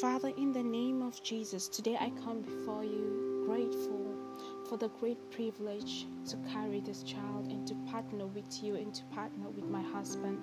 Father, in the name of Jesus, today I come before you grateful for the great privilege to carry this child and to partner with you and to partner with my husband.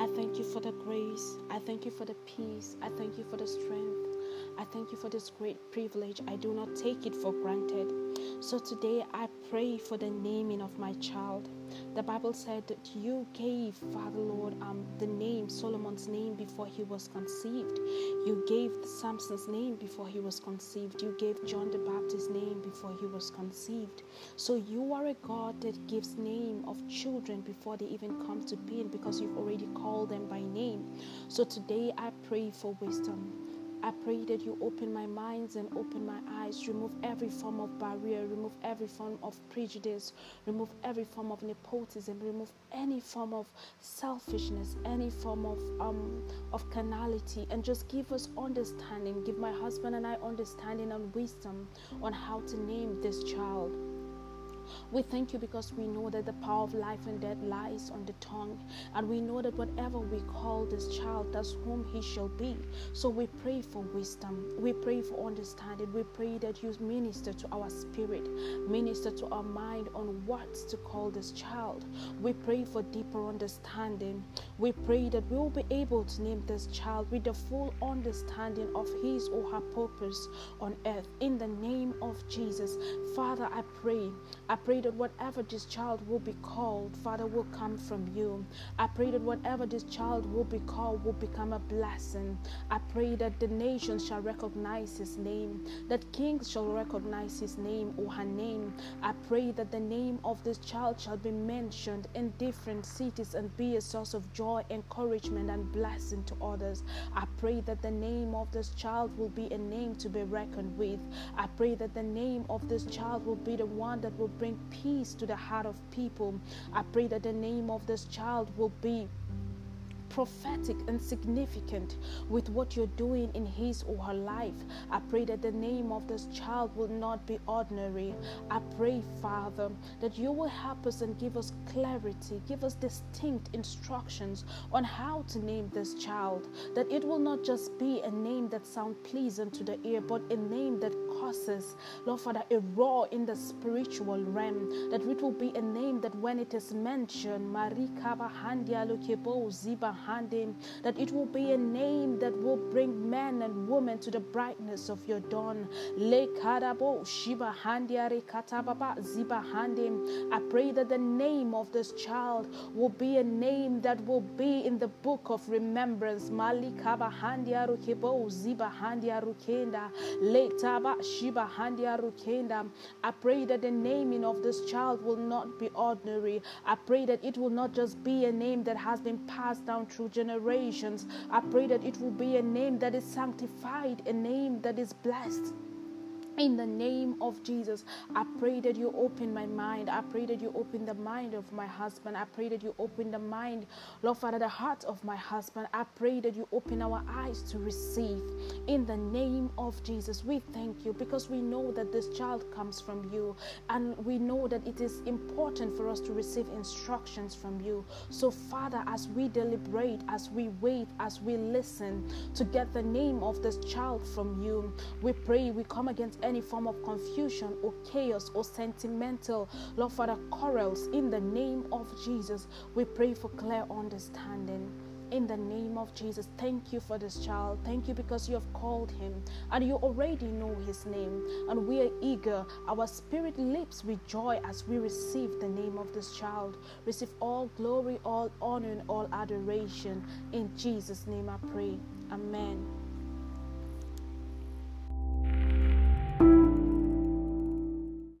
I thank you for the grace. I thank you for the peace. I thank you for the strength. I thank you for this great privilege. I do not take it for granted. So today I pray for the naming of my child. The Bible said that you gave, Father Lord, um, the name, Solomon's name before he was conceived. You gave Samson's name before he was conceived. You gave John the Baptist's name before he was conceived. So you are a God that gives name of children before they even come to being because you've already called them by name. So today I pray for wisdom. I pray that you open my minds and open my eyes, remove every form of barrier, remove every form of prejudice, remove every form of nepotism, remove any form of selfishness, any form of um of carnality, and just give us understanding. Give my husband and I understanding and wisdom on how to name this child. We thank you because we know that the power of life and death lies on the tongue. And we know that whatever we call this child, that's whom he shall be. So we pray for wisdom. We pray for understanding. We pray that you minister to our spirit, minister to our mind on what to call this child. We pray for deeper understanding. We pray that we will be able to name this child with the full understanding of his or her purpose on earth. In the name of Jesus. Father, I pray. I pray that whatever this child will be called, Father, will come from you. I pray that whatever this child will be called will become a blessing. I pray that the nations shall recognize his name, that kings shall recognize his name or her name. I pray that the name of this child shall be mentioned in different cities and be a source of joy, encouragement, and blessing to others. I pray that the name of this child will be a name to be reckoned with. I pray that the name of this child will be the one that will bring peace to the heart of people. I pray that the name of this child will be prophetic and significant with what you're doing in his or her life. I pray that the name of this child will not be ordinary. I pray, Father, that you will help us and give us clarity, give us distinct instructions on how to name this child. That it will not just be a name that sounds pleasant to the ear, but a name that causes, Lord Father, a roar in the spiritual realm. That it will be a name that when it is mentioned, Lukebo Ziba that it will be a name that will bring men and women to the brightness of your dawn. I pray that the name of this child will be a name that will be in the book of remembrance. Malikaba handia rukebo ziba handia rukenda letaba shiba handia rukenda. I pray that the naming of this child will not be ordinary. I pray that it will not just be a name that has been passed down through generations. I pray that it will be a name that is sanctified, a name that is blessed. In the name of Jesus, I pray that you open my mind. I pray that you open the mind of my husband. I pray that you open the mind, Lord Father, the heart of my husband. I pray that you open our eyes to receive. In the name of Jesus, we thank you because we know that this child comes from you and we know that it is important for us to receive instructions from you. So, Father, as we deliberate, as we wait, as we listen to get the name of this child from you, we pray, we come against any form of confusion or chaos or sentimental, Lord Father, quarrels in the name of Jesus. We pray for clear understanding in the name of Jesus. Thank you for this child. Thank you because you have called him and you already know his name. And we are eager. Our spirit leaps with joy as we receive the name of this child. Receive all glory, all honor, and all adoration. In Jesus' name I pray. Amen.